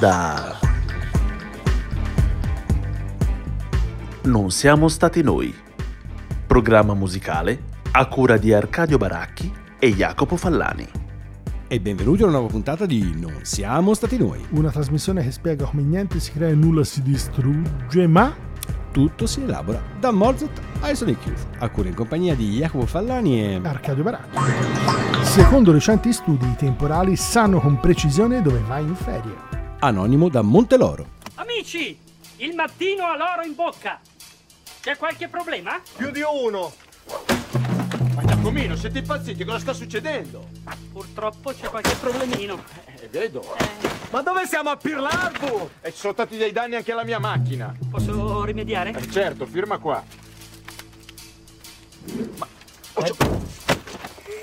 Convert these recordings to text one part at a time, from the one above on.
Onda. Non siamo stati noi. Programma musicale a cura di Arcadio Baracchi e Jacopo Fallani. E benvenuti a una nuova puntata di Non siamo stati noi. Una trasmissione che spiega come niente si crea e nulla si distrugge, ma Tutto si elabora da Mozart ai Sonic Youth, a cura in compagnia di Jacopo Fallani e... Arcadio Baracchi. Secondo recenti studi, i temporali sanno con precisione dove vai in ferie. Anonimo da Monteloro. Amici, il mattino ha l'oro in bocca. C'è qualche problema? Più di uno! Ma Giacomino, siete impazziti? Cosa sta succedendo? Purtroppo c'è qualche problemino. Eh, vedo. Ma dove siamo a Pirlarbu? E ci sono stati dei danni anche alla mia macchina. Posso rimediare? Eh certo, firma qua. Ma... Oh, c'ho-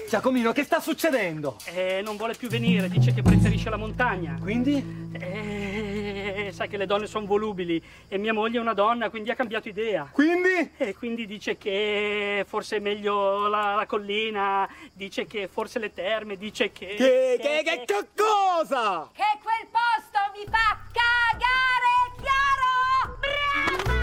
Giacomino, che sta succedendo? Eh, non vuole più venire, dice che preferisce la montagna. Quindi? Eh, sai che le donne sono volubili e mia moglie è una donna, quindi ha cambiato idea. Quindi? E quindi dice che forse è meglio la, la collina, dice che forse le terme, dice che... Che, che, che, che cosa? che quel posto vi fa cagare!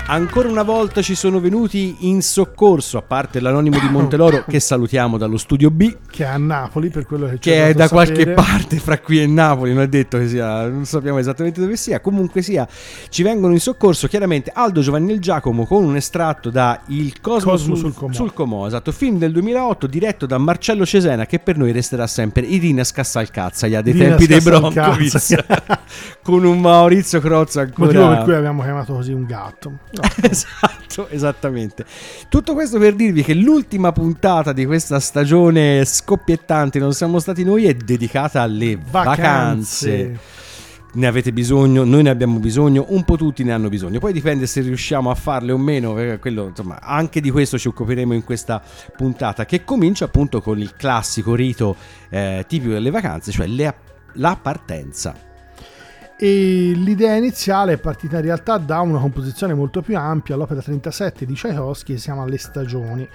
Ancora una volta ci sono venuti in soccorso, a parte l'anonimo di Monteloro che salutiamo dallo studio B, Che è a Napoli, per quello che ci che è da a qualche sapere. parte fra qui e Napoli, non è detto che sia, non sappiamo esattamente dove sia, comunque sia, ci vengono in soccorso chiaramente Aldo Giovanni e il Giacomo con un estratto da Il Cosmo, Cosmo sul, Comò. sul Comò, esatto, film del 2008 diretto da Marcello Cesena che per noi resterà sempre Irina Scassalcazzaia dei Irina tempi dei. Broncovic con un Maurizio Crozza ancora... Motivo per cui abbiamo chiamato così un gatto. No. Esatto, esattamente. Tutto questo per dirvi che l'ultima puntata di questa stagione scoppiettante Non siamo stati noi è dedicata alle vacanze. Ne avete bisogno, noi ne abbiamo bisogno, un po' tutti ne hanno bisogno. Poi dipende se riusciamo a farle o meno, perché quello, insomma, anche di questo ci occuperemo in questa puntata che comincia appunto con il classico rito eh, tipico delle vacanze, cioè le- la partenza. E l'idea iniziale è partita in realtà da una composizione molto più ampia, l'opera 37 di Tchaikovsky, che si chiama Le stagioni,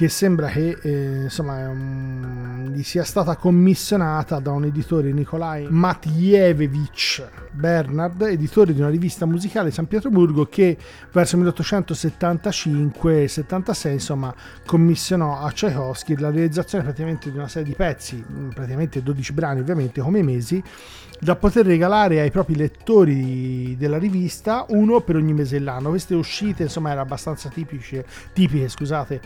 che sembra che eh, insomma, um, gli sia stata commissionata da un editore Nikolai Matjevich Bernard, editore di una rivista musicale di San Pietroburgo, che verso 1875-76 insomma, commissionò a Tchaikovsky la realizzazione praticamente di una serie di pezzi, mh, praticamente 12 brani ovviamente come mesi, da poter regalare ai propri lettori della rivista uno per ogni mese dell'anno. Queste uscite insomma erano abbastanza tipiche, tipiche scusate,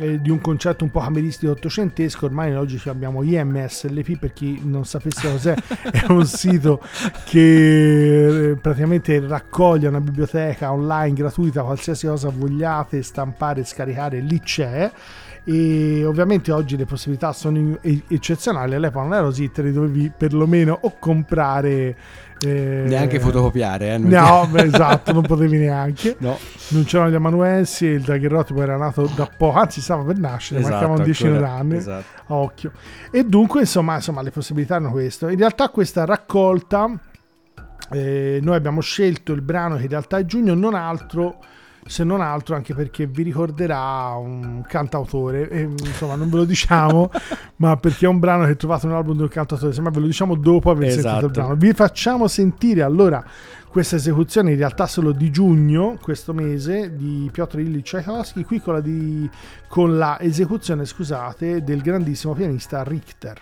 eh, di un concetto un po' cameristico ottocentesco. Ormai oggi abbiamo IMSLP per chi non sapesse cos'è, è un sito che eh, praticamente raccoglie una biblioteca online gratuita, qualsiasi cosa vogliate stampare scaricare lì c'è. E ovviamente oggi le possibilità sono eccezionali. All'epoca non era così, te le dovevi perlomeno o comprare. Eh, Neanche fotocopiare, eh? No, beh, esatto, non potevi neanche. No. Non c'erano gli amanuensi, il daguerrotipo era nato da poco, anzi stava per nascere, Esatto, mancavano decine d'anni. esatto. Occhio. E dunque, insomma, insomma, le possibilità erano questo. In realtà questa raccolta, eh, noi abbiamo scelto il brano che in realtà è giugno, non altro se non altro anche perché vi ricorderà un cantautore, e, insomma non ve lo diciamo, ma perché è un brano che trovate in un album di un cantautore, semmai ve lo diciamo dopo aver sentito Esatto. il brano. Vi facciamo sentire allora questa esecuzione in realtà solo di giugno, questo mese, di Piotr Ilyich Tchaikovsky, qui con la, di- con la esecuzione, scusate, del grandissimo pianista Richter.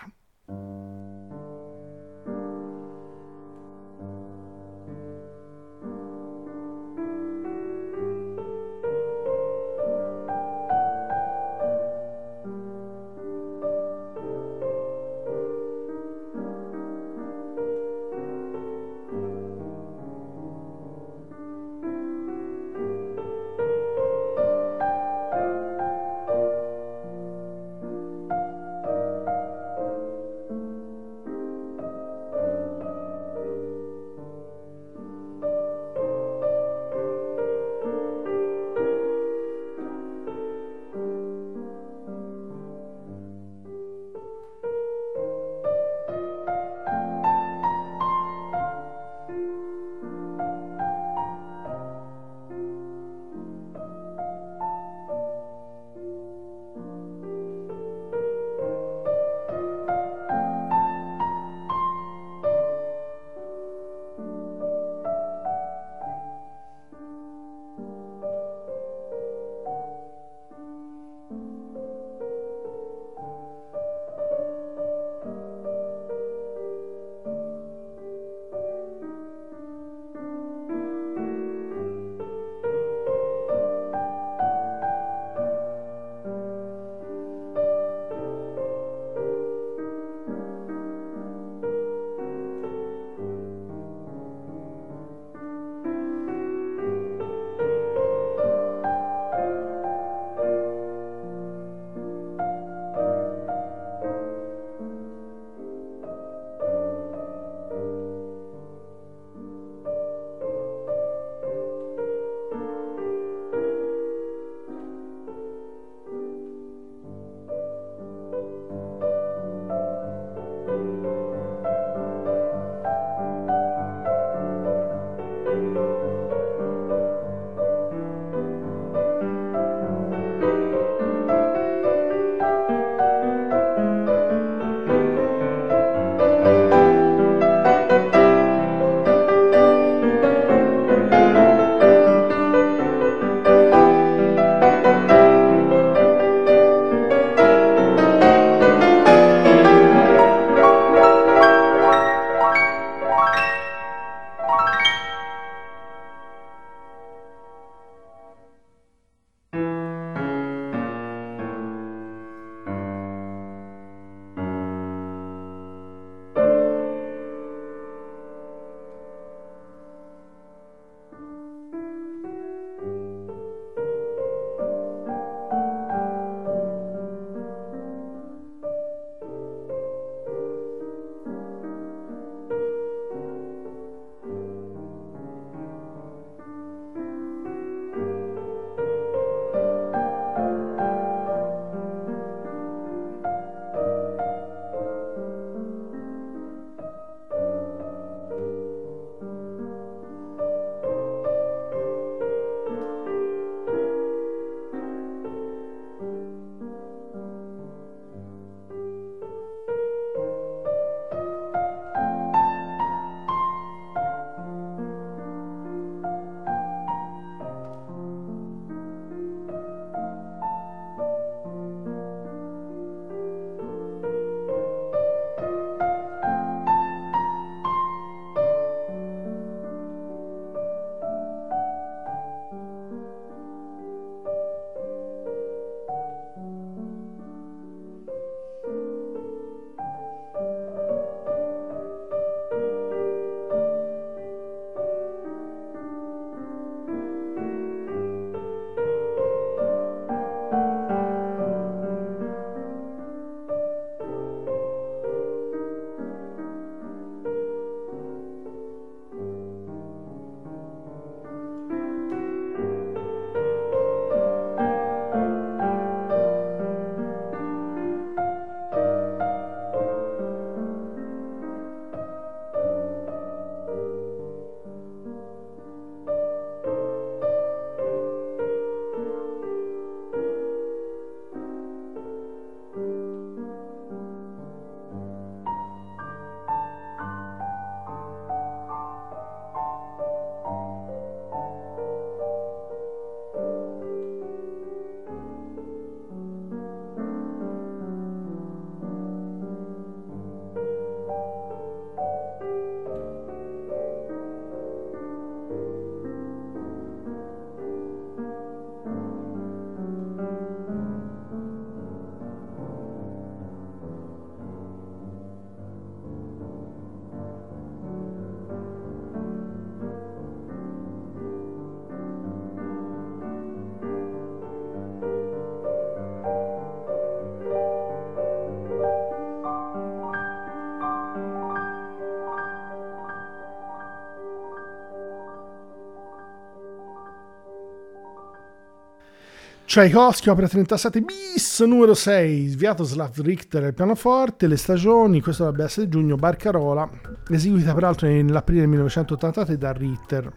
Tchaikovsky, opera 37 bis, numero 6, Sviatoslav Richter al pianoforte, Le stagioni, questo dovrebbe essere giugno, Barcarola, eseguita peraltro nell'aprile 1983 da Ritter.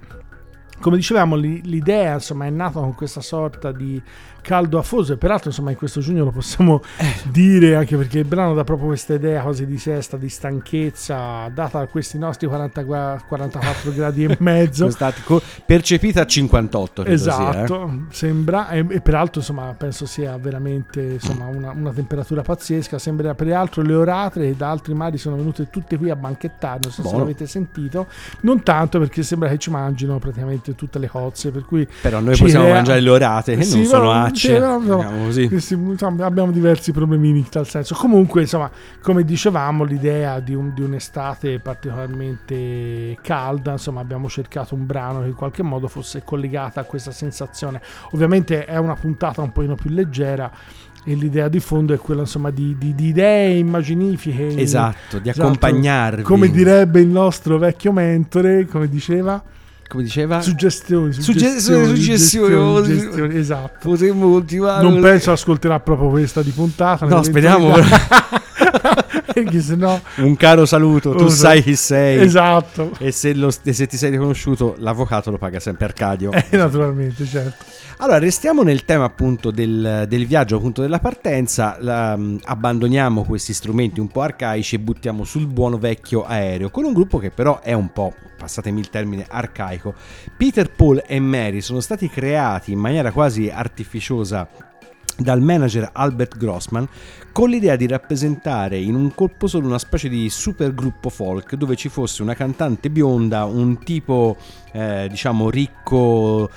Come dicevamo, li- l'idea insomma, è nata con questa sorta di caldo afoso e peraltro insomma in questo giugno lo possiamo dire anche perché il brano dà proprio questa idea quasi di sesta, di stanchezza data da questi nostri 40 gra- 44 gradi e mezzo percepita a 58. credo sia, eh. Esatto, sembra, e, e peraltro insomma penso sia veramente insomma, una, una temperatura pazzesca, sembra peraltro le oratre e da altri mari sono venute tutte qui a banchettare, non so se Buono. l'avete sentito, non tanto perché sembra che ci mangino praticamente tutte le cozze, per cui Però noi possiamo crea- mangiare le orate che Sì, non sono acce. diciamo così. che si- insomma, abbiamo diversi problemini in tal senso. Comunque, insomma, come dicevamo, l'idea di, un- di un'estate particolarmente calda, insomma, abbiamo cercato un brano che in qualche modo fosse collegata a questa sensazione. Ovviamente è una puntata un pochino più leggera e l'idea di fondo è quella, insomma, di, di- di idee immaginifiche. Esatto, di Esatto. accompagnarvi. Come direbbe il nostro vecchio mentore, come diceva, Come diceva? suggestioni, Sugge- suggestioni, suggestioni, suggestioni, esatto. Potremmo ultimare Non penso ascolterà proprio questa di puntata. No, speriamo. Perché sennò... Un caro saluto, tu Oh, sai chi sei. Esatto. E se, lo- e se ti sei riconosciuto, l'avvocato lo paga sempre Arcadio. Eh, naturalmente, certo. Allora, restiamo nel tema appunto del, del viaggio, appunto della partenza, la- mh, abbandoniamo questi strumenti un po' arcaici e buttiamo sul buono vecchio aereo, con un gruppo che però è un po', passatemi il termine, arcaico. Peter, Paul e Mary sono stati creati in maniera quasi artificiosa dal manager Albert Grossman con l'idea di rappresentare in un colpo solo una specie di super gruppo folk dove ci fosse una cantante bionda, un tipo eh, diciamo ricco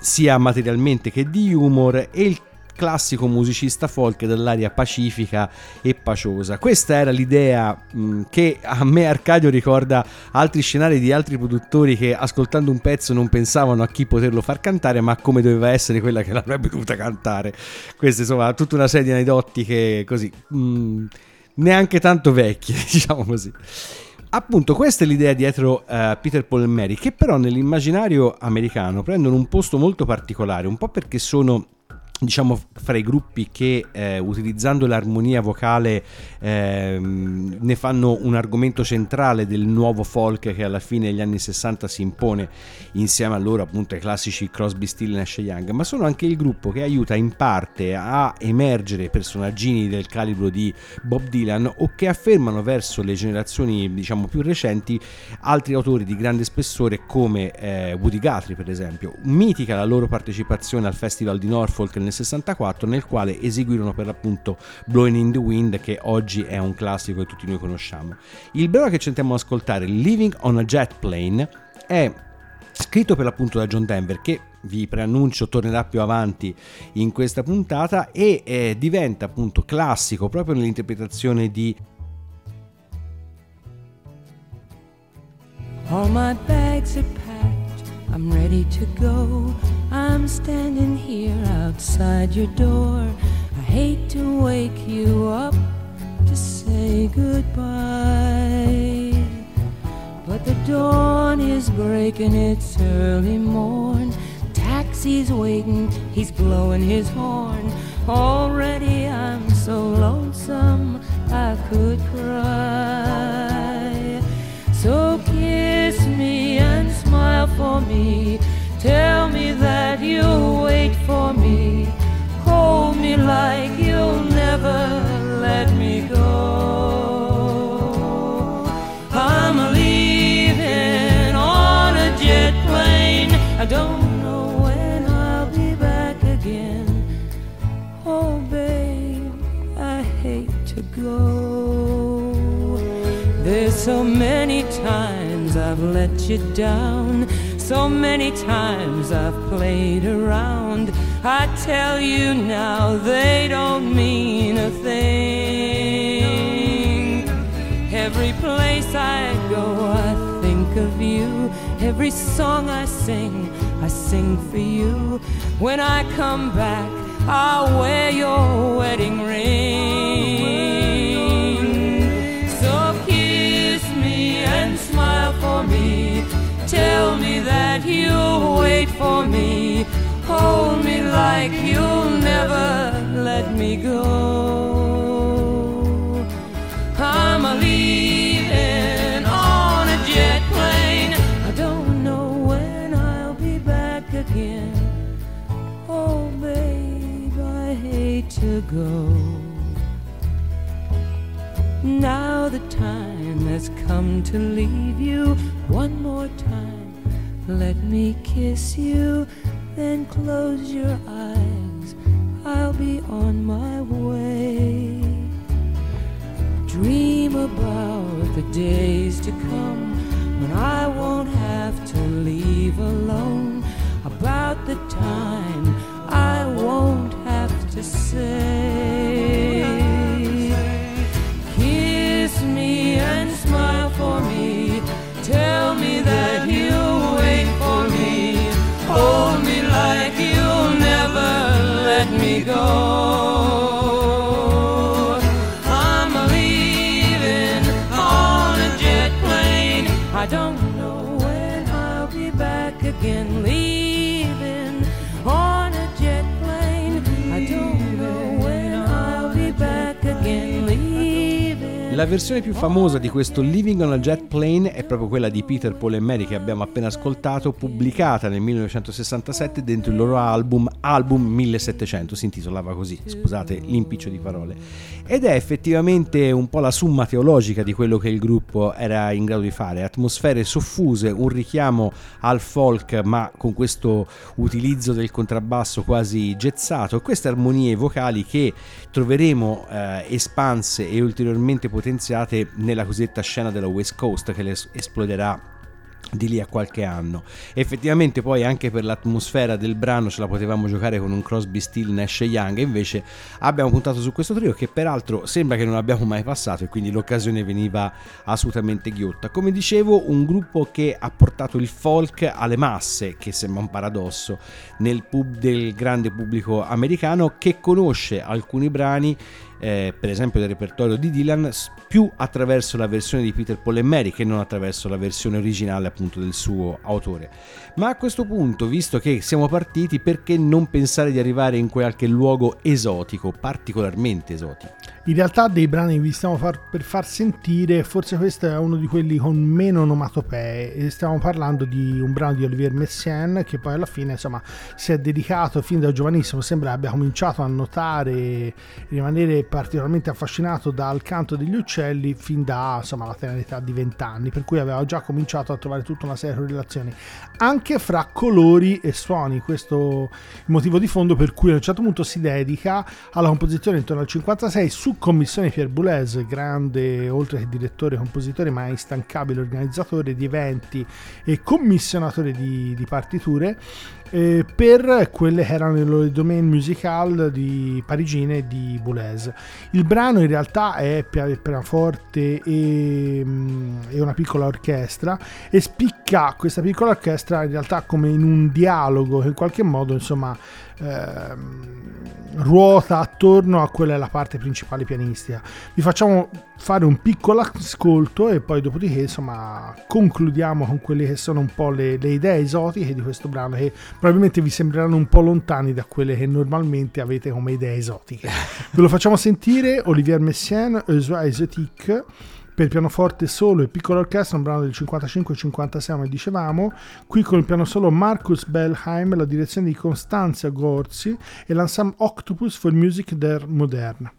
sia materialmente che di humor e il classico musicista folk dell'aria pacifica e paciosa. Questa era l'idea mh, che a me Arcadio ricorda altri scenari di altri produttori che ascoltando un pezzo non pensavano a chi poterlo far cantare, ma come doveva essere quella che l'avrebbe dovuta cantare. Questa insomma tutta una serie di aneddoti così mh, neanche tanto vecchi, diciamo così. Appunto, questa è l'idea dietro eh, Peter Paul e Mary, che però nell'immaginario americano prendono un posto molto particolare, un po' perché sono diciamo fra i gruppi che eh, utilizzando l'armonia vocale ehm, ne fanno un argomento centrale del nuovo folk che alla fine degli anni 60 si impone insieme a loro appunto ai classici Crosby, Still e Nash Young. Ma sono anche il gruppo che aiuta in parte a emergere personaggini del calibro di Bob Dylan o che affermano verso le generazioni diciamo più recenti altri autori di grande spessore come eh, Woody Guthrie per esempio. Mitica la loro partecipazione al festival di Norfolk nel 64 nel quale eseguirono per l'appunto Blowing in the Wind che oggi è un classico che tutti noi conosciamo il brano che ci andiamo ad ascoltare Living on a Jet Plane è scritto per l'appunto da John Denver che vi preannuncio tornerà più avanti in questa puntata e eh, diventa appunto classico proprio nell'interpretazione di All my bags are packed, I'm ready to go. I'm standing here outside your door. I hate to wake you up to say goodbye. But the dawn is breaking, it's early morn. Taxi's waiting, he's blowing his horn. Already I'm so lonesome I could cry. So kiss me and smile for me. Tell that you'll wait for me. Hold me like you'll never let me go. I'm leaving on a jet plane. I don't know when I'll be back again. Oh, babe, I hate to go. There's so many times I've let you down. So many times I've played around. I tell you now, they don't mean a thing. Every place I go, I think of you. Every song I sing, I sing for you. When I come back, I'll wear your wedding ring. So kiss me and smile for me. Tell me that you'll wait for me. Hold me like you'll never let me go. I'm a leaving on a jet plane. I don't know when I'll be back again. Oh, babe, I hate to go. Now the time has come to leave you one more time. Let me kiss you, then close your eyes. I'll be on my way. Dream about the days to come when I won't have to leave alone. About the time I won't have to say. Kiss me and smile for me. Oh. La versione più famosa di questo Living on a Jet Plane è proprio quella di Peter, Paul e Mary che abbiamo appena ascoltato, pubblicata nel 1967 dentro il loro album Album 1700, si intitolava così, scusate l'impiccio di parole. Ed è effettivamente un po' la summa teologica di quello che il gruppo era in grado di fare, atmosfere soffuse, un richiamo al folk ma con questo utilizzo del contrabbasso quasi gezzato, queste armonie vocali che troveremo eh, espanse e ulteriormente potenziate nella cosiddetta scena della West Coast che esploderà di lì a qualche anno. Effettivamente poi anche per l'atmosfera del brano ce la potevamo giocare con un Crosby, Steel, Nash Young invece abbiamo puntato su questo trio che peraltro sembra che non abbiamo mai passato e quindi l'occasione veniva assolutamente ghiotta. Come dicevo, un gruppo che ha portato il folk alle masse, che sembra un paradosso, nel pub del grande pubblico americano che conosce alcuni brani eh, per esempio del repertorio di Dylan più attraverso la versione di Peter Paul e Mary che non attraverso la versione originale appunto del suo autore. Ma a questo punto, visto che siamo partiti, perché non pensare di arrivare in qualche luogo esotico, particolarmente esotico? In realtà dei brani vi stiamo far- per far sentire, forse questo è uno di quelli con meno onomatopee. Stiamo parlando di un brano di Olivier Messiaen che poi alla fine insomma si è dedicato fin da giovanissimo, sembra abbia cominciato a notare rimanere particolarmente affascinato dal canto degli uccelli fin da insomma la tenera età di 20 anni, per cui aveva già cominciato a trovare tutta una serie di relazioni anche fra colori e suoni. Questo è il motivo di fondo per cui a un certo punto si dedica alla composizione intorno al 56 su commissione Pierre Boulez, grande oltre che direttore, compositore, ma instancabile organizzatore di eventi e commissionatore di, di partiture. Eh, per quelle che erano le domain musical di parigine di Boulez. Il brano in realtà è pia- pianoforte e, mm, e una piccola orchestra e spicca questa piccola orchestra in realtà come in un dialogo che in qualche modo insomma ruota attorno a quella è la parte principale pianistica. Vi facciamo fare un piccolo ascolto e poi dopodiché insomma concludiamo con quelle che sono un po' le, le idee esotiche di questo brano che probabilmente vi sembreranno un po' lontani da quelle che normalmente avete come idee esotiche. Ve lo facciamo sentire Olivier Messiaen, Eusoi Exotique per pianoforte solo e piccola orchestra, un brano del 55-56 come dicevamo, qui con il piano solo Marcus Bellheim, la direzione di Constanzia Gorzi e l'ensemble Octopus for Music der Moderne.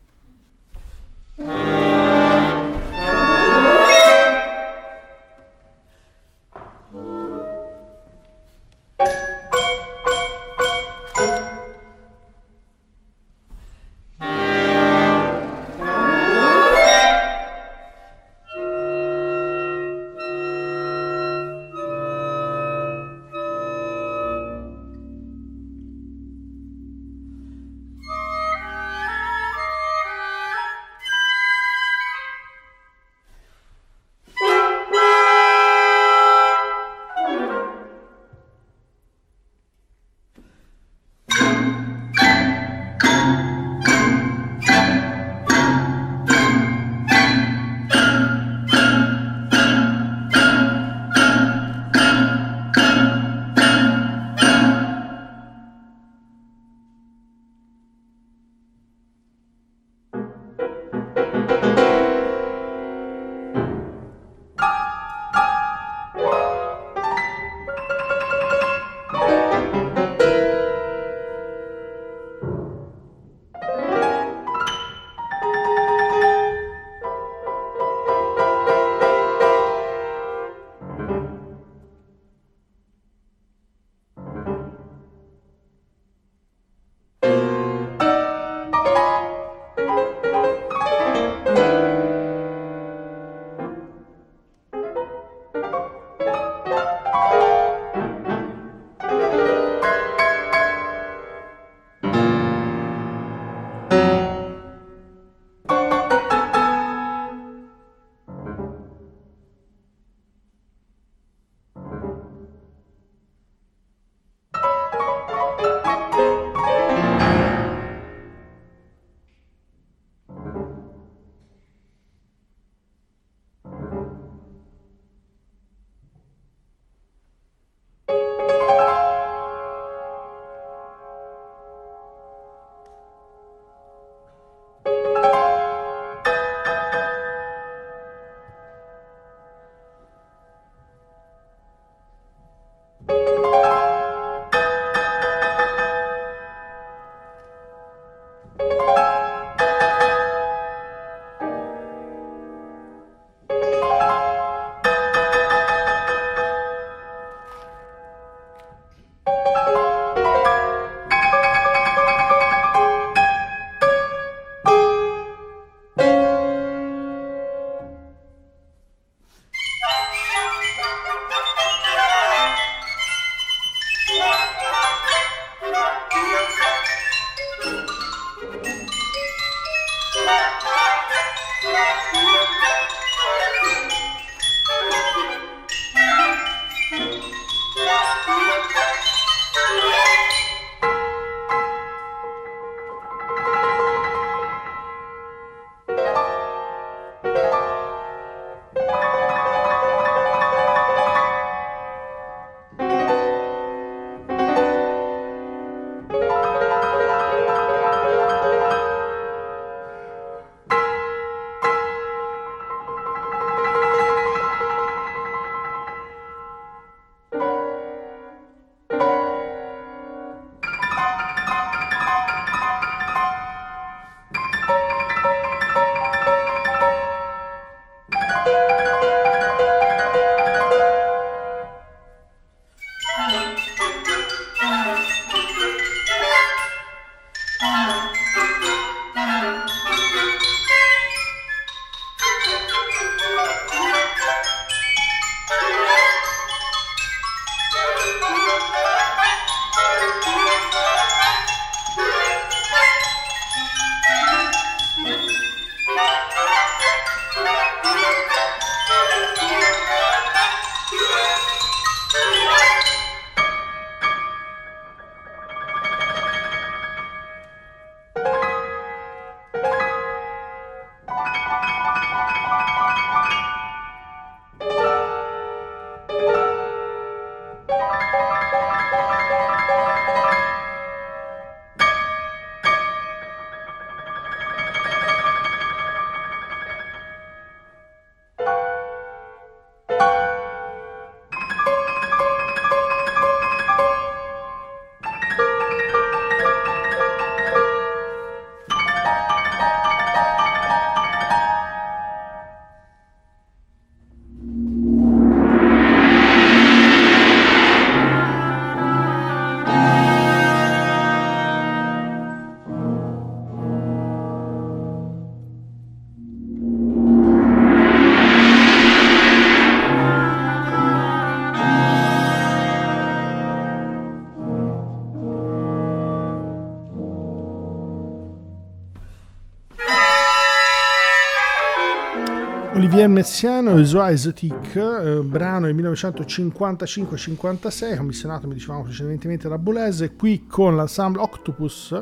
Olivier Messiaen, Esoa Exotique, eh, brano del 1955-56, commissionato, mi dicevamo precedentemente da Boulez, qui con l'ensemble Octopus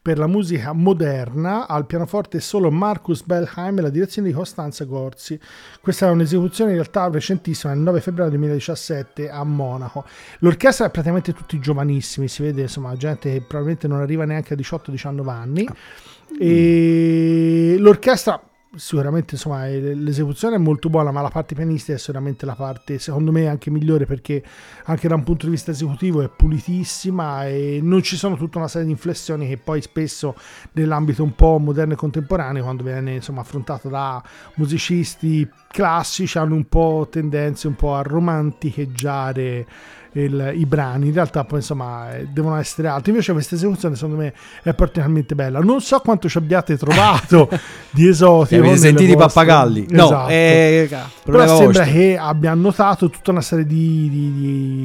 per la musica moderna, al pianoforte solo Marcus Bellheim e la direzione di Costanza Gorzi. Questa è un'esecuzione in realtà recentissima, il 9 febbraio 2017 a Monaco. L'orchestra è praticamente tutti giovanissimi, si vede insomma gente che probabilmente non arriva neanche a 18-19 anni. E l'orchestra sicuramente insomma eh, l'esecuzione è molto buona ma la parte pianistica è sicuramente la parte secondo me anche migliore perché anche da un punto di vista esecutivo è pulitissima e non ci sono tutta una serie di inflessioni che poi spesso nell'ambito un po' moderno e contemporaneo quando viene insomma affrontato da musicisti classici hanno un po' tendenze un po' a romanticheggiare il- i brani in realtà poi insomma eh, devono essere altri invece questa esecuzione secondo me è particolarmente bella non so quanto ci abbiate trovato di esotico Avete sentito i pappagalli? No, Esatto. eh, però sembra vostro. che abbia notato tutta una serie di, di-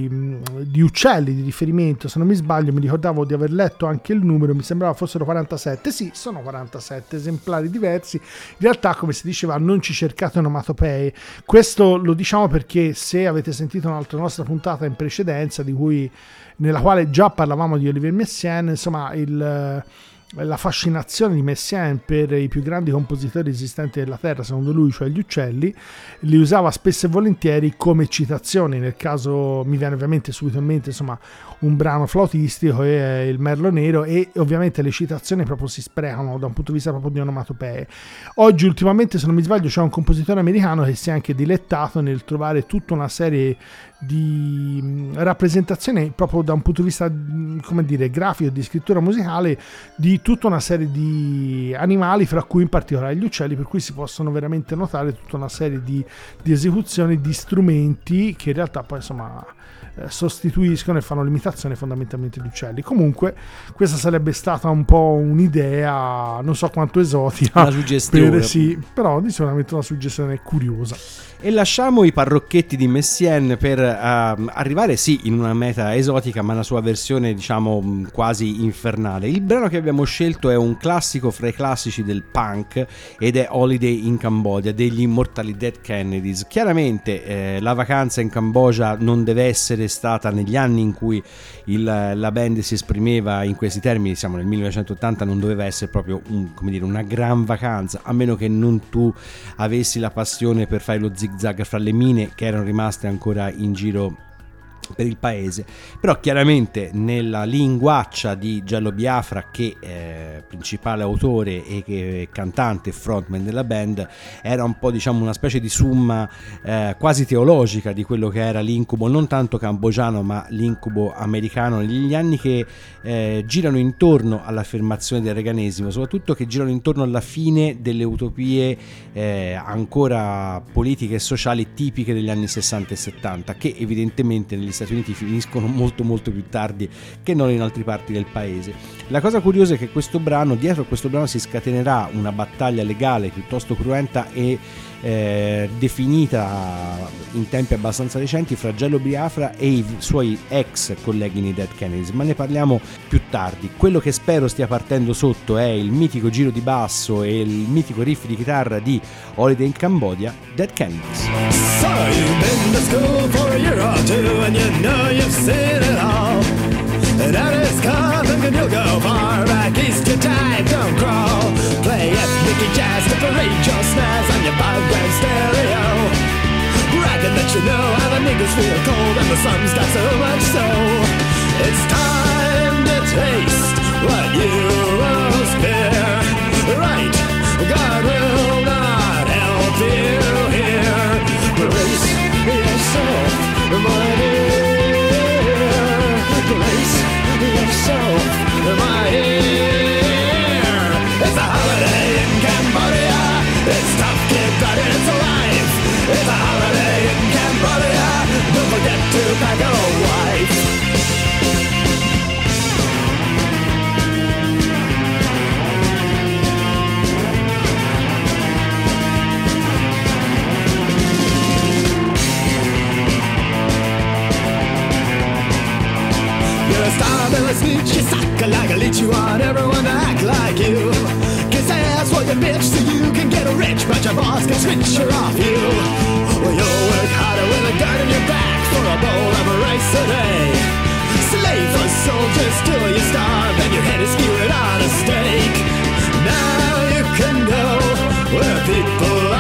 di- di uccelli di riferimento se non mi sbaglio mi ricordavo di aver letto anche il numero mi sembrava fossero 47 sì sono 47 esemplari diversi in realtà come si diceva non ci cercate onomatopee questo lo diciamo perché se avete sentito un'altra nostra puntata in precedenza di cui nella quale già parlavamo di Olivier Messiaen insomma il la fascinazione di Messiaen per i più grandi compositori esistenti della Terra, secondo lui, cioè gli uccelli, li usava spesso e volentieri come citazioni. Nel caso mi viene ovviamente subito in mente insomma, un brano flautistico e è il Merlo Nero e ovviamente le citazioni proprio si sprecano da un punto di vista proprio di onomatopee. Oggi ultimamente, se non mi sbaglio, c'è un compositore americano che si è anche dilettato nel trovare tutta una serie di mh, rappresentazioni proprio da un punto di vista mh, come dire grafico di scrittura musicale di tutta una serie di animali fra cui in particolare gli uccelli per cui si possono veramente notare tutta una serie di, di esecuzioni di strumenti che in realtà poi insomma eh, sostituiscono e fanno l'imitazione fondamentalmente di uccelli comunque questa sarebbe stata un po' un'idea non so quanto esotica Una suggestione. per- sì, però di sicuramente una suggestione curiosa E lasciamo i parrocchetti di Messien per ehm, arrivare sì in una meta esotica ma la sua versione diciamo mh, quasi infernale. Il brano che abbiamo scelto è un classico fra i classici del punk ed è Holiday in Cambodia degli immortali Dead Kennedys. Chiaramente eh, la vacanza in Cambogia non deve essere stata negli anni in cui il- la band si esprimeva in questi termini, siamo nel 1980, non doveva essere proprio un- dire, una gran vacanza, a meno che non tu avessi la passione per fare lo zig-zag fra le mine che erano rimaste ancora in giro per il paese. Però chiaramente nella linguaccia di Giallo Biafra che è principale autore e che è cantante e frontman della band era un po' diciamo una specie di summa eh, quasi teologica di quello che era l'incubo non tanto cambogiano ma l'incubo americano negli anni che eh, girano intorno all'affermazione del reganesimo soprattutto che girano intorno alla fine delle utopie eh, ancora politiche e sociali tipiche degli anni 60 e 70 che evidentemente negli Stati Uniti finiscono molto molto più tardi che non in altre parti del paese. La cosa curiosa è che questo brano, dietro a questo brano si scatenerà una battaglia legale piuttosto cruenta e eh, definita in tempi abbastanza recenti fra Gello Biafra e i suoi ex colleghi nei Dead Kennedys, ma ne parliamo più tardi. Quello che spero stia partendo sotto è il mitico giro di basso e il mitico riff di chitarra di Holiday in Cambodia, Dead Kennedys. So and you'll go far back east your time don't crawl. Jazz to parade your snares on your five-grand stereo. Bragging that you know how the niggas feel cold and the sun's got so much so. It's time to taste what you most fear. Right, God will not help you here. Brace yourself, my dear. Brace yourself, my dear. A holiday in Cambodia. Don't forget to pack a wife. You're a star, but a snitch. You suck like a leech. You want everyone to act like you. You bitch so you can get rich, but your boss can switch her off you. Well, you'll work harder with a gun in your back for a bowl of rice a day. Slave or soldiers till you starve and your head is skewered on a stake. Now you can go where people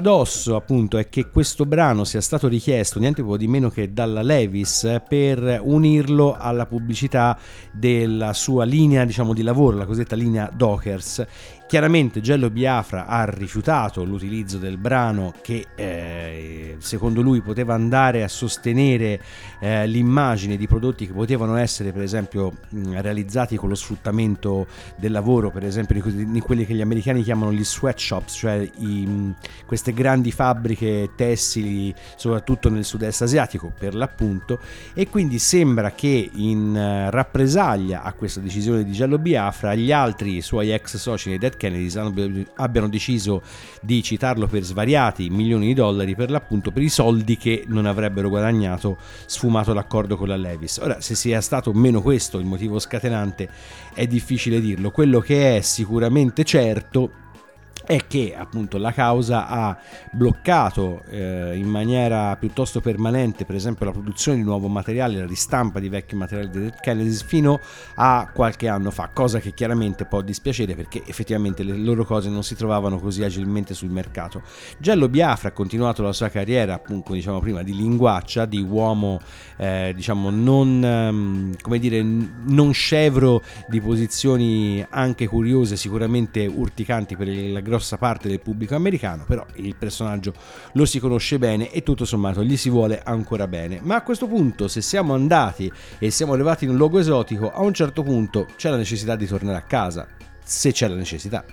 paradosso, appunto, è che questo brano sia stato richiesto niente po' di meno che dalla Levis per unirlo alla pubblicità della sua linea, diciamo, di lavoro, la cosiddetta linea Dockers. Chiaramente Gello Biafra ha rifiutato l'utilizzo del brano che eh, secondo lui poteva andare a sostenere eh, l'immagine di prodotti che potevano essere per esempio mh, realizzati con lo sfruttamento del lavoro, per esempio di quelli che gli americani chiamano gli sweatshops, cioè i, mh, queste grandi fabbriche tessili soprattutto nel sud-est asiatico per l'appunto. E quindi sembra che in eh, rappresaglia a questa decisione di Gello Biafra gli altri suoi ex soci nei Dead Kennedys hanno- abbiano deciso di citarlo per svariati milioni di dollari per l'appunto per i soldi che non avrebbero guadagnato sfumato l'accordo con la Levis. Ora, se sia stato o meno questo il motivo scatenante è difficile dirlo. Quello che è sicuramente certo è che appunto la causa ha bloccato eh, in maniera piuttosto permanente per esempio la produzione di nuovo materiale, la ristampa di vecchio materiale dei Dead Kennedys fino a qualche anno fa, cosa che chiaramente può dispiacere perché effettivamente le loro cose non si trovavano così agilmente sul mercato. Gello Biafra ha continuato la sua carriera appunto diciamo prima di linguaccia, di uomo eh, diciamo non ehm, come dire non scevro di posizioni anche curiose, sicuramente urticanti per il- la grossa parte del pubblico americano, però il personaggio lo si conosce bene e tutto sommato gli si vuole ancora bene. Ma a questo punto, se siamo andati e siamo arrivati in un luogo esotico, a un certo punto c'è la necessità di tornare a casa, se c'è la necessità.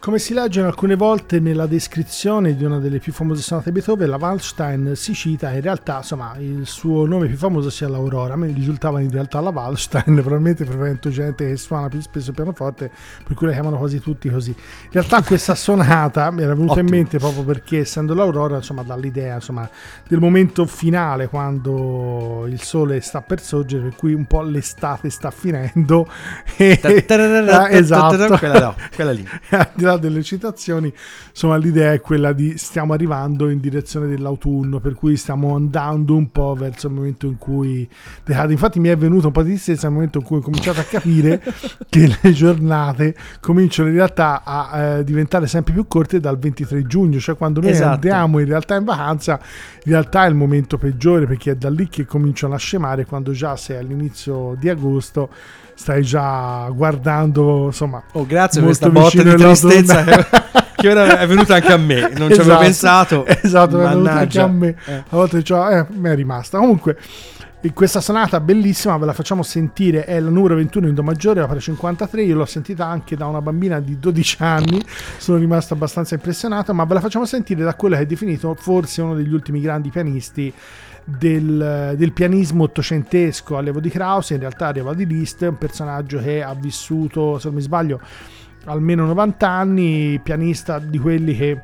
Come si legge alcune volte nella descrizione di una delle più famose sonate di Beethoven, la Waldstein si cita in realtà, insomma, il suo nome più famoso sia l'Aurora, a me risultava in realtà la Waldstein, probabilmente frequento gente che suona più spesso il pianoforte, per cui la chiamano quasi tutti così. In realtà questa sonata mi era venuta in Ottimo. mente proprio perché essendo l'Aurora, insomma, dall'idea, insomma, del momento finale quando il sole sta per sorgere, per cui un po' l'estate sta finendo. E, Ah, esatto. Quella no, quella lì. là delle citazioni, insomma, l'idea è quella di stiamo arrivando in direzione dell'autunno, per cui stiamo andando un po' verso il momento in cui decade. Infatti, mi è venuto un po' di tristezza nel momento in cui ho cominciato a capire che le giornate cominciano in realtà a eh, diventare sempre più corte dal 23 giugno, cioè quando noi Esatto. andiamo in realtà in vacanza, in realtà è il momento peggiore perché è da lì che cominciano a scemare quando già sei all'inizio di agosto. Stai già guardando, insomma, Oh, grazie per questa botta di tristezza che- ora è venuta anche a me. Non ci avevo Esatto, pensato. Esatto, è venuta anche Mannaggia. a me. Eh. A volte c'ho- eh, mi è rimasta. Comunque, E questa sonata bellissima ve la facciamo sentire, è la numero 21 in Do maggiore, opera 53, io l'ho sentita anche da una bambina di 12 anni, sono rimasto abbastanza impressionato, ma ve la facciamo sentire da quello che è definito forse uno degli ultimi grandi pianisti del, del pianismo ottocentesco allievo di Krause, in realtà arriva di Liszt, un personaggio che ha vissuto, se non mi sbaglio, almeno 90 anni, pianista di quelli che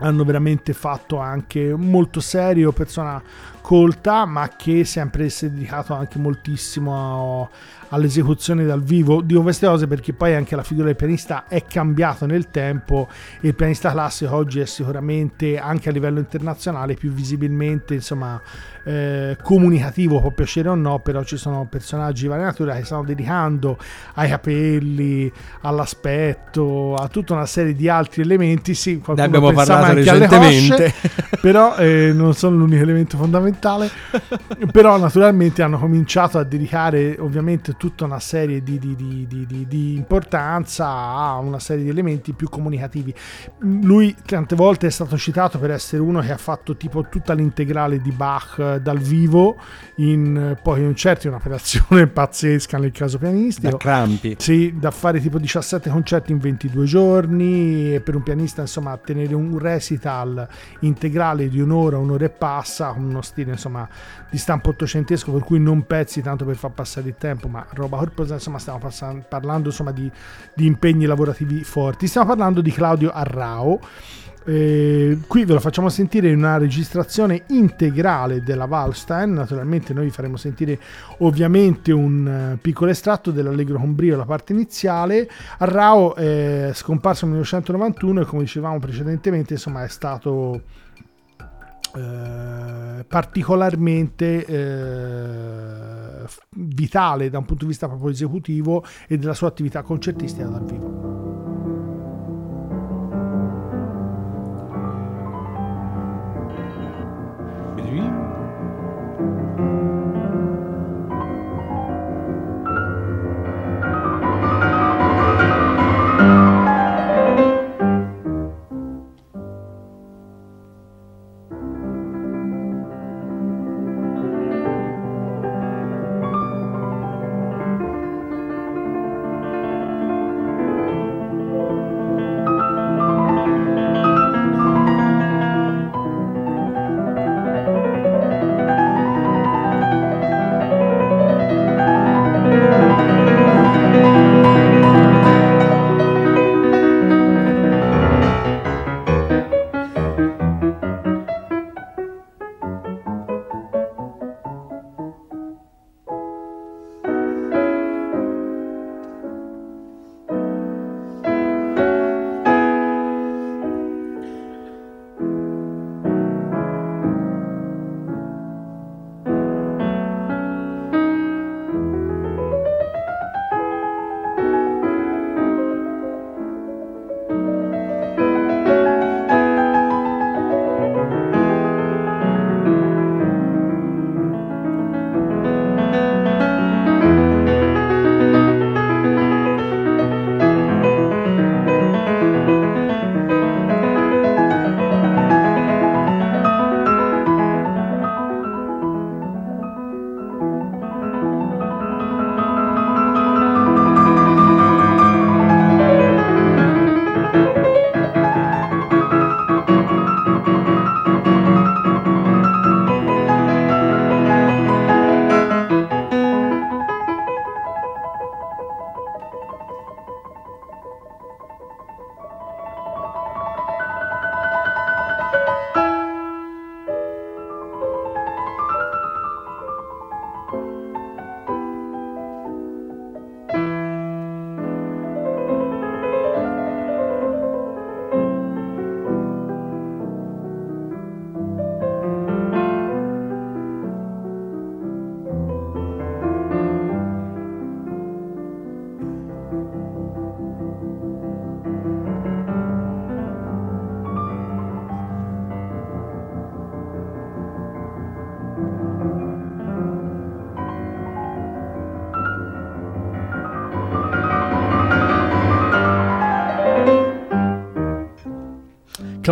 hanno veramente fatto anche molto serio, persona colta, ma che sempre si è dedicato anche moltissimo all'esecuzione dal vivo di queste cose perché poi anche la figura del pianista è cambiata nel tempo. E il pianista classico oggi è sicuramente anche a livello internazionale più visibilmente insomma eh, comunicativo può piacere o no però ci sono personaggi di varia natura che stanno dedicando ai capelli all'aspetto a tutta una serie di altri elementi. Sì qualcuno Ne abbiamo parlato recentemente. cosce, però eh, non sono l'unico elemento fondamentale. Però naturalmente hanno cominciato a dedicare ovviamente tutta una serie di, di- di- di- importanza a una serie di elementi più comunicativi lui tante volte è stato citato per essere uno che ha fatto tipo tutta l'integrale di Bach eh, dal vivo in eh, poi concerti un'operazione pazzesca nel caso pianistico Da crampi. sì, da fare tipo 17 concerti in 22 giorni e per un pianista insomma tenere un recital integrale di un'ora, un'ora e passa con uno stile insomma di stampo ottocentesco per cui non pezzi tanto per far passare il tempo ma roba corposa insomma stiamo passan- parlando insomma di, di impegni lavorativi forti stiamo parlando di Claudio Arrao eh, qui ve lo facciamo sentire in una registrazione integrale della Wallstein. Naturalmente, noi vi faremo sentire ovviamente un eh, piccolo estratto dell'Allegro con brio, la parte iniziale. Arrao è scomparso nel 1991 e, come dicevamo precedentemente, insomma, è stato. eh, particolarmente eh, vitale da un punto di vista proprio esecutivo e della sua attività concertistica dal vivo.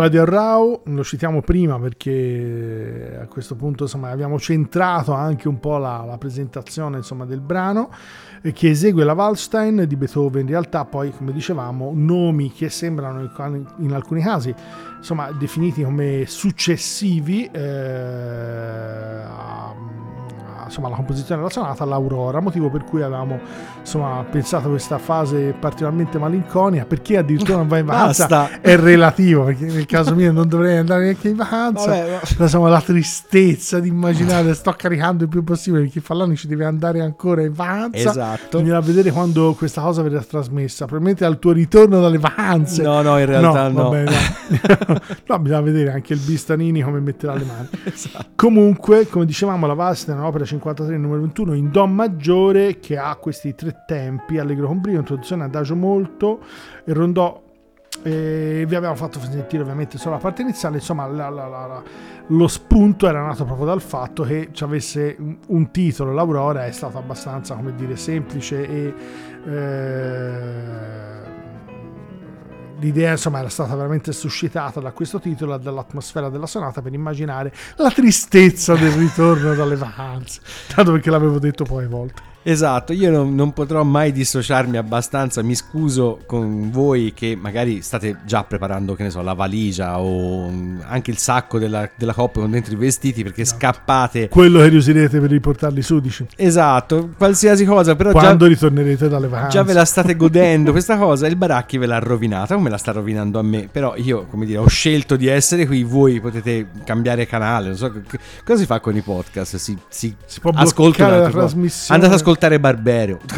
Claudio Rao, lo citiamo prima perché a questo punto insomma, abbiamo centrato anche un po' la, la presentazione insomma, del brano eh, che esegue la Waldstein di Beethoven. In realtà poi, come dicevamo, nomi che sembrano in alcuni casi insomma, definiti come successivi eh, a- insomma, alla composizione della sonata, l'Aurora, motivo per cui avevamo insomma, pensato a questa fase particolarmente malinconica, perché addirittura non va in vacanza Basta. è relativo, perché nel caso mio non dovrei andare neanche in vacanza, Vabbè, ma- insomma, la tristezza di immaginare, sto caricando il più possibile, perché fa l'anno ci deve andare ancora in vacanza, Esatto. bisognerà vedere quando questa cosa verrà trasmessa, probabilmente al tuo ritorno dalle vacanze. No, no, in realtà no. vabbè, no. no, bisogna vedere anche il Bistanini come metterà le mani. Esatto. Comunque, come dicevamo, la Valsa è un'opera 53 numero 21 in Do maggiore che ha questi tre tempi, allegro con brio, introduzione, adagio molto, il rondò eh, vi abbiamo fatto sentire ovviamente solo la parte iniziale, insomma la- la- la- lo spunto era nato proprio dal fatto che ci avesse un, un titolo, l'Aurora è stato abbastanza, come dire, semplice e... eh, L'idea insomma era stata veramente suscitata da questo titolo e dall'atmosfera della sonata per immaginare la tristezza del ritorno dalle vacanze. Tanto perché l'avevo detto poi volte. Esatto, io non, non potrò mai dissociarmi abbastanza, mi scuso con voi che magari state già preparando, che ne so, la valigia o anche il sacco della, della coppa con dentro i vestiti perché scappate. Quello che riuserete per riportarli su, dici. Esatto, qualsiasi cosa, però Quando già, ritornerete dalle vacanze. già ve la state godendo questa cosa il Baracchi ve l'ha rovinata, come la sta rovinando a me. Però io, come dire, ho scelto di essere qui, voi potete cambiare canale, non so cosa si fa con i podcast, si, si, Si può ascolta bloccare un la trasmissione. Andate ad ascoltare Barbero.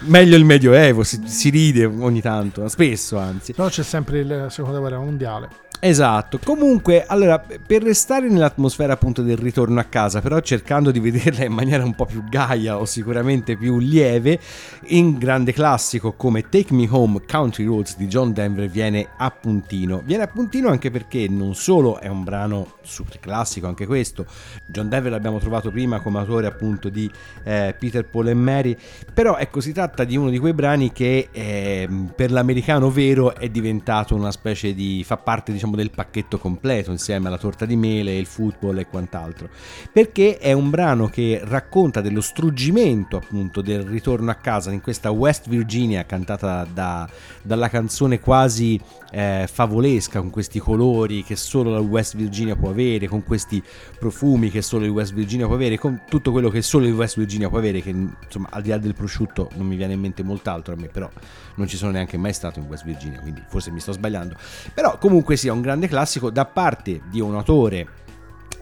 Meglio il Medioevo, si, si ride ogni tanto, spesso anzi. No, c'è sempre la seconda guerra mondiale. Esatto. Comunque, allora, per restare nell'atmosfera appunto del ritorno a casa, però cercando di vederla in maniera un po' più gaia o sicuramente più lieve, in grande classico come Take Me Home Country Roads di John Denver viene a puntino. Viene a puntino anche perché non solo è un brano super classico, anche questo. John Denver l'abbiamo trovato prima come autore appunto di eh, Peter Paul e Mary, però ecco si tratta di uno di quei brani che ehm, per l'americano vero è diventato una specie di fa parte diciamo del pacchetto completo insieme alla torta di mele, il football e quant'altro, perché è un brano che racconta dello struggimento appunto del ritorno a casa in questa West Virginia cantata da- dalla canzone quasi eh, favolesca con questi colori che solo la West Virginia può avere, con questi profumi che solo il West Virginia può avere, con tutto quello che solo il West Virginia può avere, che insomma al di là del prosciutto non mi viene in mente molt'altro a me, però non ci sono neanche mai stato in West Virginia, quindi forse mi sto sbagliando. Però comunque sia un grande classico da parte di un autore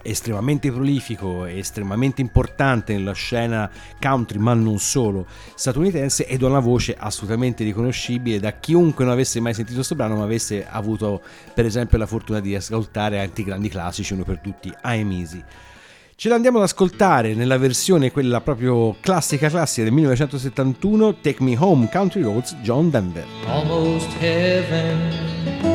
estremamente prolifico e estremamente importante nella scena country, ma non solo statunitense, ed ha una voce assolutamente riconoscibile da chiunque non avesse mai sentito questo brano, ma avesse avuto per esempio la fortuna di ascoltare anche i grandi classici, uno per tutti, I'm Easy. Ce l'andiamo ad ascoltare nella versione quella proprio classica classica del 1971, Take Me Home Country Roads, John Denver. almost heaven,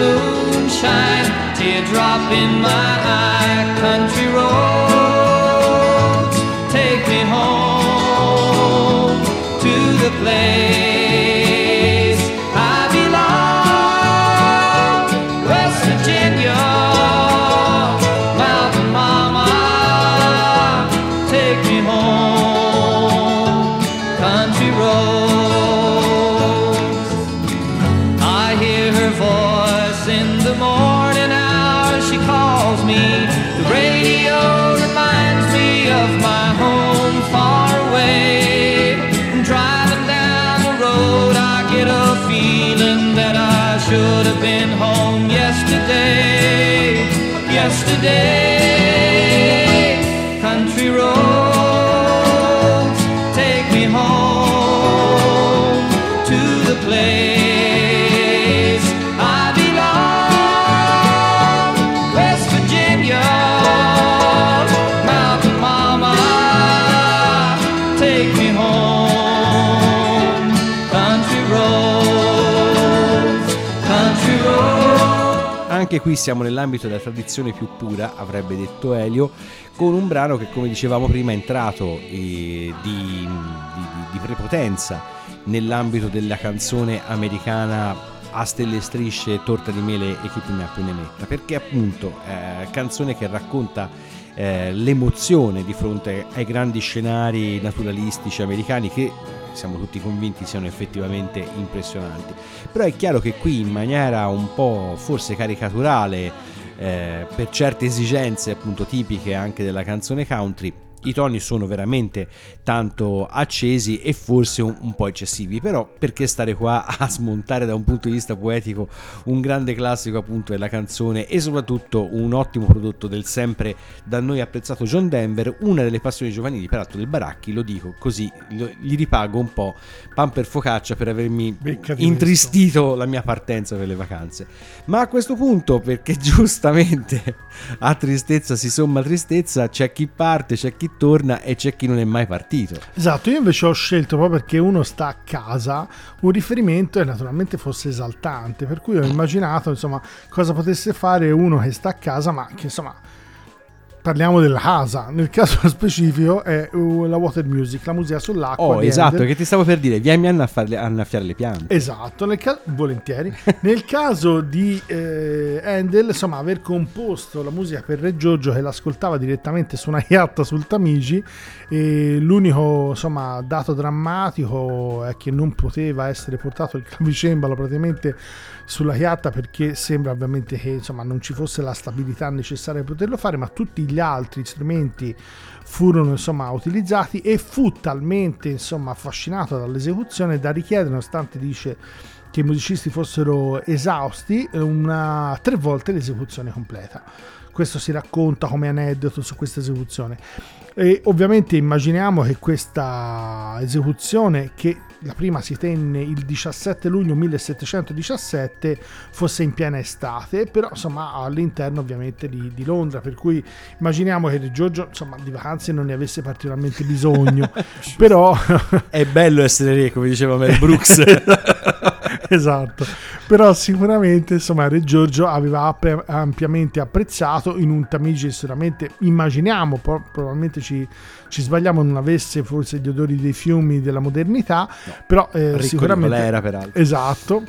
moonshine, teardrop in my eye, country roads, take me home to the place Anche qui siamo nell'ambito della tradizione più pura, avrebbe detto Elio, con un brano che come dicevamo prima è entrato eh, di, di- di- prepotenza nell'ambito della canzone americana a stelle strisce, torta di mele e chi più ne ha più ne metta, perché appunto eh, canzone che racconta eh, l'emozione di fronte ai grandi scenari naturalistici americani che siamo tutti convinti siano effettivamente impressionanti. Però è chiaro che qui in maniera un po' forse caricaturale, eh, per certe esigenze appunto tipiche anche della canzone country, i toni sono veramente tanto accesi e forse un, un po' eccessivi, però perché stare qua a smontare da un punto di vista poetico un grande classico appunto della canzone e soprattutto un ottimo prodotto del sempre da noi apprezzato John Denver, una delle passioni giovanili peraltro del Baracchi, lo dico così, lo- gli ripago un po' pan per focaccia per avermi Beccati intristito la mia partenza per le vacanze. Ma a questo punto, perché giustamente a tristezza si somma tristezza, c'è chi parte, c'è chi torna e c'è chi non è mai partito. Esatto, io invece ho scelto proprio perché uno sta a casa un riferimento e naturalmente fosse esaltante, per cui ho immaginato insomma cosa potesse fare uno che sta a casa ma che insomma parliamo della casa, nel caso specifico è uh, la water music, la musica sull'acqua. Oh, esatto, Handel. che ti stavo per dire, vieni a annaffiare le piante. Esatto, nel ca- volentieri. Nel caso di eh, Handel, insomma, aver composto la musica per Re Giorgio che l'ascoltava direttamente su una yatta sul Tamigi, e l'unico insomma, dato drammatico è che non poteva essere portato il clavicembalo praticamente sulla yatta perché sembra ovviamente che insomma, non ci fosse la stabilità necessaria per poterlo fare, ma tutti gli altri strumenti furono insomma utilizzati e fu talmente insomma affascinato dall'esecuzione da richiedere nonostante dice che i musicisti fossero esausti una, tre volte l'esecuzione completa. Questo si racconta come aneddoto su questa esecuzione. E ovviamente immaginiamo che questa esecuzione che la prima si tenne il 17 luglio 1717 fosse in piena estate però insomma all'interno ovviamente di, di Londra per cui immaginiamo che Giorgio insomma di vacanze non ne avesse particolarmente bisogno però È bello essere re, come diceva Mel Brooks. esatto. Però sicuramente insomma Re Giorgio aveva app- ampiamente apprezzato in un Tamigi sicuramente immaginiamo po- probabilmente ci, ci sbagliamo non avesse forse gli odori dei fiumi della modernità però eh, sicuramente colera, peraltro. esatto.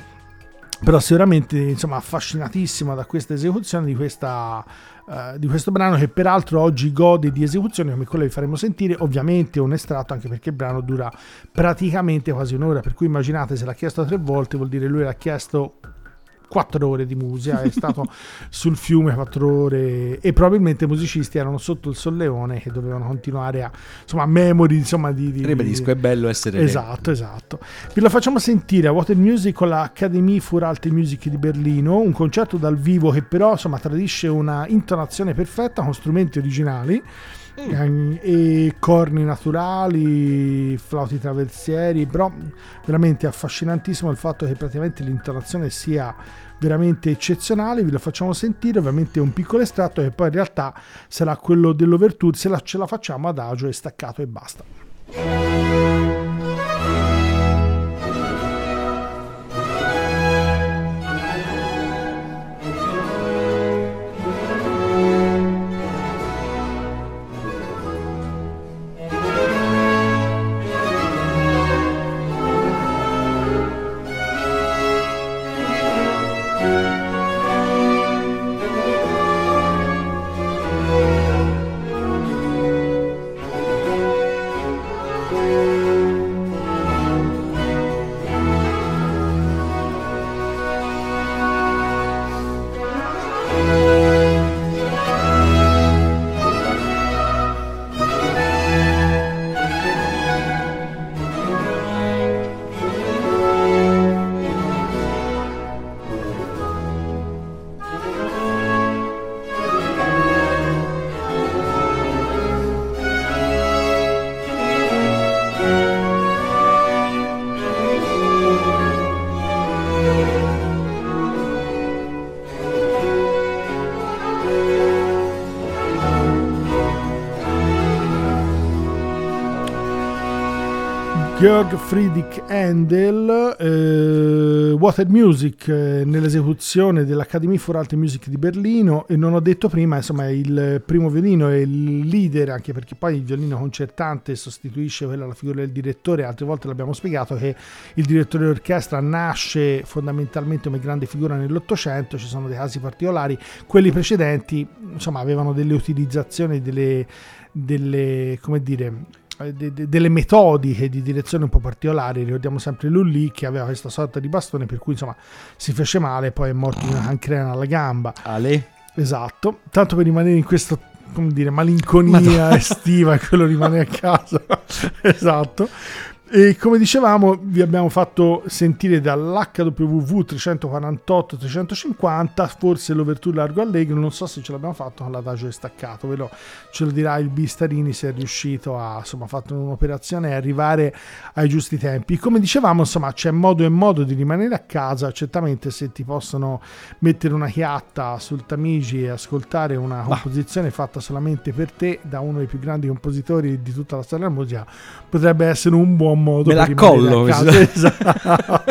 Però sicuramente insomma affascinatissimo da questa esecuzione di questa eh, di questo brano che peraltro oggi gode di esecuzioni come quella che faremo sentire ovviamente un estratto anche perché il brano dura praticamente quasi un'ora per cui immaginate se l'ha chiesto tre volte vuol dire lui l'ha chiesto quattro ore di musica è stato sul fiume quattro ore e probabilmente i musicisti erano sotto il solleone che dovevano continuare a insomma memory insomma di, di Ribadisco, è bello essere re. Esatto, esatto. Vi lo facciamo sentire a Water Music con l'Académie für Alte Music di Berlino, un concerto dal vivo che però insomma tradisce una intonazione perfetta con strumenti originali e corni naturali, flauti traversieri, però veramente affascinantissimo il fatto che praticamente l'intonazione sia veramente eccezionale, vi lo facciamo sentire, ovviamente un piccolo estratto che poi in realtà sarà quello dell'overture, se la, ce la facciamo ad agio e staccato e basta. Georg Friedrich Handel, eh, Water Music eh, nell'esecuzione dell'Academy for Alte Music di Berlino. E non ho detto prima, insomma il primo violino è il leader anche perché poi il violino concertante sostituisce quella la figura del direttore, altre volte l'abbiamo spiegato che il direttore d'orchestra nasce fondamentalmente come grande figura nell'Ottocento, ci sono dei casi particolari, quelli precedenti insomma avevano delle utilizzazioni, delle, delle come dire de- de- delle metodiche di direzione un po' particolari. Ricordiamo sempre Lully che aveva questa sorta di bastone per cui insomma si fece male, poi è morto di una cancrena alla gamba. Ale? Esatto, tanto per rimanere in questo come dire malinconia Madonna. estiva e quello rimane a casa. esatto. E come dicevamo, vi abbiamo fatto sentire dall'HWV 348-350, forse l'Overture Largo Allegro, non so se ce l'abbiamo fatto con l'adagio staccato, ve lo, ce lo dirà il Bistarini se è riuscito a, insomma, fatto un'operazione e arrivare ai giusti tempi. Come dicevamo, insomma, c'è modo e modo di rimanere a casa, certamente se ti possono mettere una chiatta sul Tamigi e ascoltare una composizione fatta solamente per te da uno dei più grandi compositori di tutta la storia della musica, potrebbe essere un buon modo Me la collo. Esatto.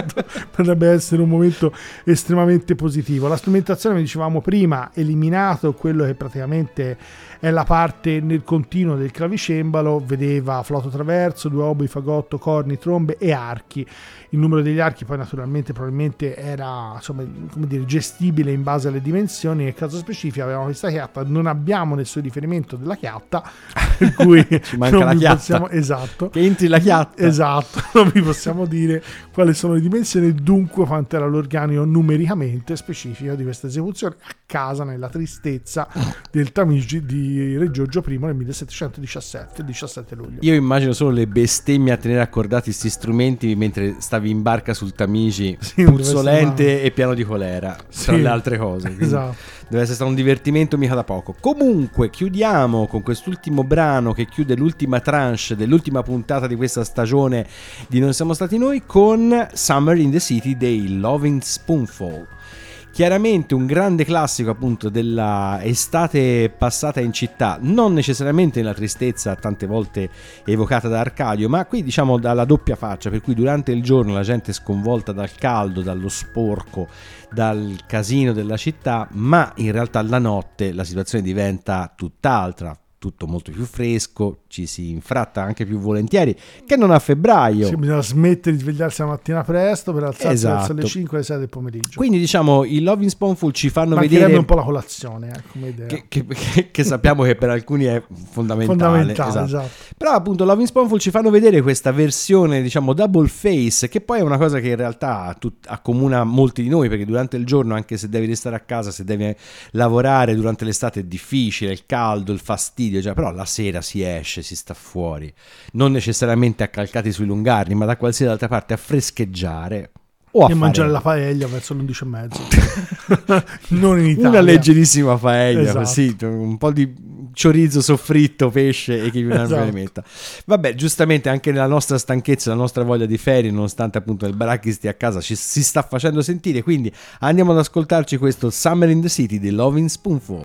potrebbe essere un momento estremamente positivo. La strumentazione, come dicevamo prima, eliminato quello che praticamente è la parte nel continuo del clavicembalo, vedeva flauto traverso, due oboi, fagotto, corni, trombe e archi. Il numero degli archi poi naturalmente probabilmente era insomma, come dire, gestibile in base alle dimensioni. Nel caso specifico avevamo questa chiatta, non abbiamo nessun riferimento della chiatta, per cui Ci manca la chiatta. possiamo- esatto. Che entri la chiatta. Esatto, non vi possiamo dire quali sono le dimensioni, dunque quanto era l'organico numericamente specifico di questa esecuzione a casa nella tristezza del Tamigi di Re Giorgio I nel 1717, 17 luglio. Io immagino solo le bestemmie a tenere accordati questi strumenti mentre stavi in barca sul Tamigi, Sì, puzzolente e pieno di colera, tra Sì. le altre cose. Esatto. Deve essere stato un divertimento mica da poco. Comunque, chiudiamo con quest'ultimo brano che chiude l'ultima tranche dell'ultima puntata di questa stagione di Non siamo stati noi con Summer in the City dei Loving Spoonful. Chiaramente un grande classico appunto della estate passata in città, non necessariamente nella tristezza tante volte evocata da Arcadio, ma qui diciamo dalla doppia faccia, per cui durante il giorno la gente è sconvolta dal caldo, dallo sporco, dal casino della città, ma in realtà la notte la situazione diventa tutt'altra, tutto molto più fresco, ci si infratta anche più volentieri che non a febbraio. Sì, bisogna smettere di svegliarsi la mattina presto per alzarsi Esatto. verso le 5 alle 6 del pomeriggio. Quindi diciamo i Loving Spoonful ci fanno vedere un po' la colazione, eh, come idea. che, che- che- che sappiamo che per alcuni è fondamentale. Fondamentale, esatto. esatto. Però appunto Loving Spoonful ci fanno vedere questa versione diciamo double face che poi è una cosa che in realtà tut- accomuna molti di noi perché durante il giorno anche se devi restare a casa, se devi lavorare durante l'estate è difficile, il caldo, il fastidio, cioè, però la sera si esce, si sta fuori, non necessariamente accalcati sui lungarni ma da qualsiasi altra parte a frescheggiare o a e fare mangiare la paella verso le 11 e mezzo. non in Italia. una leggerissima paella, Esatto. così, un po' di chorizo soffritto, pesce e chi più più ne Esatto. metta. Vabbè, giustamente anche nella nostra stanchezza, la nostra voglia di ferie, nonostante appunto il baracchi stia a casa, ci, si sta facendo sentire, quindi andiamo ad ascoltarci questo Summer in the City di Loving Spoonful.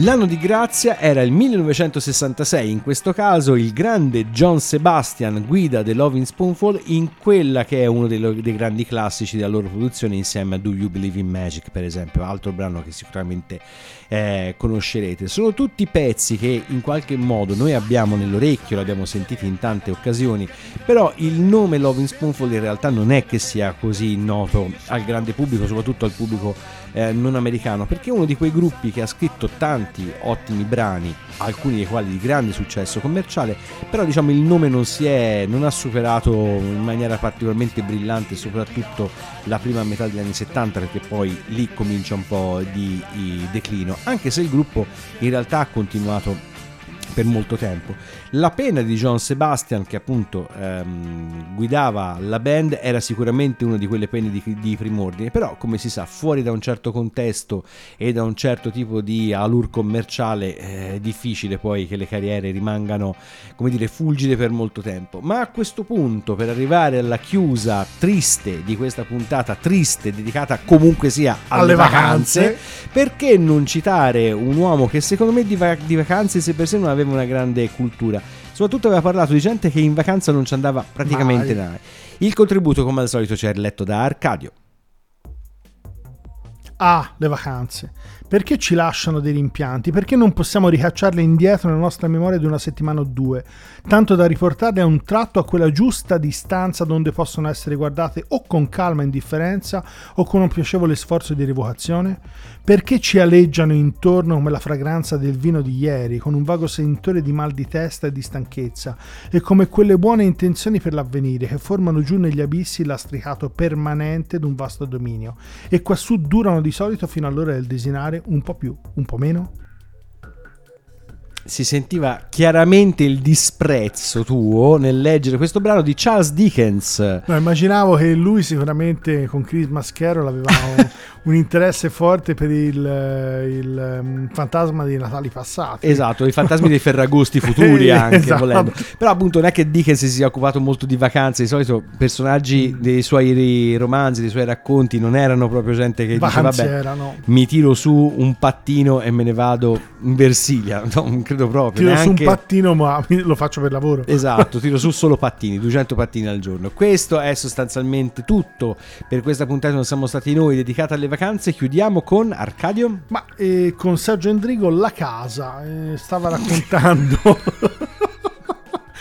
L'anno di grazia era il 1966, in questo caso il grande John Sebastian guida The Loving Spoonful in quella che è uno dei, lo- dei grandi classici della loro produzione insieme a Do You Believe in Magic per esempio, altro brano che sicuramente eh, conoscerete. Sono tutti pezzi che in qualche modo noi abbiamo nell'orecchio, l'abbiamo sentito in tante occasioni, però il nome Loving Spoonful in realtà non è che sia così noto al grande pubblico, soprattutto al pubblico eh, non americano, perché è uno di quei gruppi che ha scritto tanti ottimi brani, alcuni dei quali di grande successo commerciale, però diciamo il nome non si è, non ha superato in maniera particolarmente brillante soprattutto la prima metà degli anni 70 perché poi lì comincia un po' di, di declino, anche se il gruppo in realtà ha continuato per molto tempo. La pena di John Sebastian, che appunto ehm, guidava la band, era sicuramente una di quelle pene di, di primordine, però come si sa, fuori da un certo contesto e da un certo tipo di allure commerciale è difficile poi che le carriere rimangano, come dire, fulgide per molto tempo. Ma a questo punto, per arrivare alla chiusa triste di questa puntata, triste, dedicata comunque sia alle, Alle vacanze, vacanze. perché non citare un uomo che secondo me di, va- di vacanze se per sé non aveva una grande cultura? Soprattutto aveva parlato di gente che in vacanza non ci andava praticamente Mai. Il contributo, come al solito, c'è letto da Arcadio. Ah, le vacanze. Perché ci lasciano dei rimpianti? Perché non possiamo ricacciarle indietro nella nostra memoria di una settimana o due, tanto da riportarle a un tratto a quella giusta distanza donde possono essere guardate o con calma indifferenza o con un piacevole sforzo di rievocazione? Perché ci aleggiano intorno come la fragranza del vino di ieri, con un vago sentore di mal di testa e di stanchezza, e come quelle buone intenzioni per l'avvenire che formano giù negli abissi il lastricato permanente d'un vasto dominio, e quassù durano di solito fino all'ora del desinare un po' più, un po' meno? Si sentiva chiaramente il disprezzo tuo nel leggere questo brano di Charles Dickens. No, immaginavo che lui sicuramente con Christmas Carol aveva un, un interesse forte per il, il, um, fantasma dei Natali passati. Esatto, i fantasmi dei Ferragosti futuri anche, esatto. volendo. Però appunto non è che Dickens si sia occupato molto di vacanze, di solito personaggi dei suoi romanzi, dei suoi racconti non erano proprio gente che dice Vacanze vabbè, erano. mi tiro su un pattino e me ne vado in Versilia, no, credo proprio. Tiro su un neanche- pattino, ma lo faccio per lavoro. Esatto, tiro su solo pattini, 200 pattini al giorno. Questo è sostanzialmente tutto per questa puntata. Non siamo stati noi dedicata alle vacanze. Chiudiamo con Arcadio. Ma eh, con Sergio Endrigo la casa eh, stava raccontando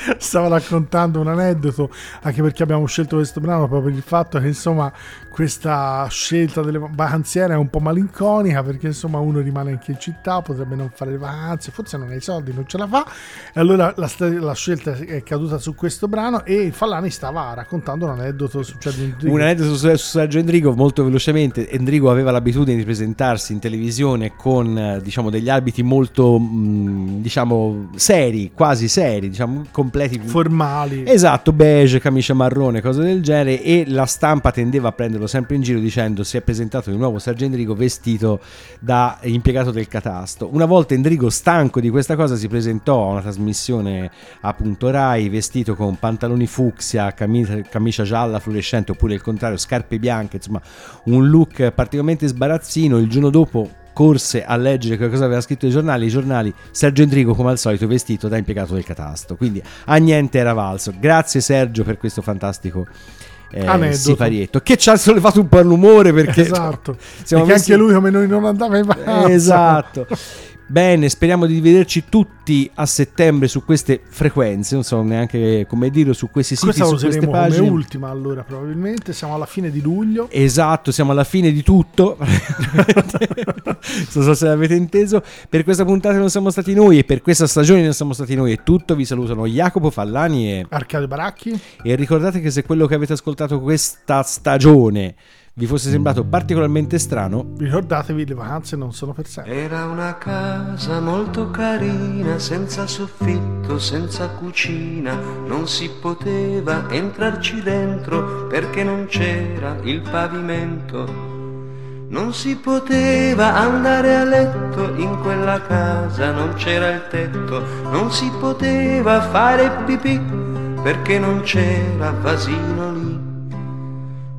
stava raccontando un aneddoto anche perché abbiamo scelto questo brano proprio per il fatto che insomma questa scelta delle vacanziere è un po' malinconica perché insomma uno rimane anche in città potrebbe non fare le vacanze forse non ha i soldi non ce la fa e allora la, la scelta è caduta su questo brano e Fallani stava raccontando un aneddoto su Sergio Endrigo Un aneddoto su, su Sergio Endrigo molto velocemente. Endrigo aveva l'abitudine di presentarsi in televisione con diciamo degli abiti molto mh, diciamo seri, quasi seri, diciamo completi. formali Esatto, beige, camicia marrone, cose del genere e la stampa tendeva a prenderlo sempre in giro dicendo si è presentato di nuovo Sergio Endrigo vestito da impiegato del catasto. Una volta Endrigo stanco di questa cosa si presentò a una trasmissione appunto Rai vestito con pantaloni fucsia, camicia, camicia gialla fluorescente oppure il contrario scarpe bianche, insomma un look particolarmente sbarazzino. Il giorno dopo corse a leggere che cosa aveva scritto i giornali, i giornali Sergio Endrigo come al solito vestito da impiegato del catasto, quindi a niente era valso. Grazie Sergio per questo fantastico eh, siparietto che ci ha sollevato un po' l'umore perché esatto. siamo perché messi- anche lui come noi non andava in vacanza. Esatto. Bene, speriamo di vederci tutti a settembre su queste frequenze, non so neanche come dirlo, su questi siti, Questa su queste useremo come pagine. ultima allora probabilmente, siamo alla fine di luglio. Esatto, siamo alla fine di tutto. non so se l'avete inteso. Per questa puntata non siamo stati noi e per questa stagione non siamo stati noi. È tutto. Vi salutano Jacopo Fallani e, Arcadio Baracchi, e ricordate che se quello che avete ascoltato questa stagione vi fosse sembrato particolarmente strano, ricordatevi le vacanze non sono per sempre. Era una casa molto carina, senza soffitto, senza cucina, non si poteva entrarci dentro perché non c'era il pavimento. Non si poteva andare a letto in quella casa, non c'era il tetto, non si poteva fare pipì perché non c'era vasino lì.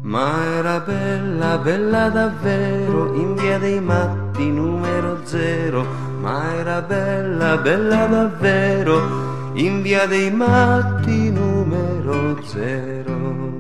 Ma era bella, bella davvero, in via dei matti numero zero. Ma era bella, bella davvero, in via dei matti numero zero.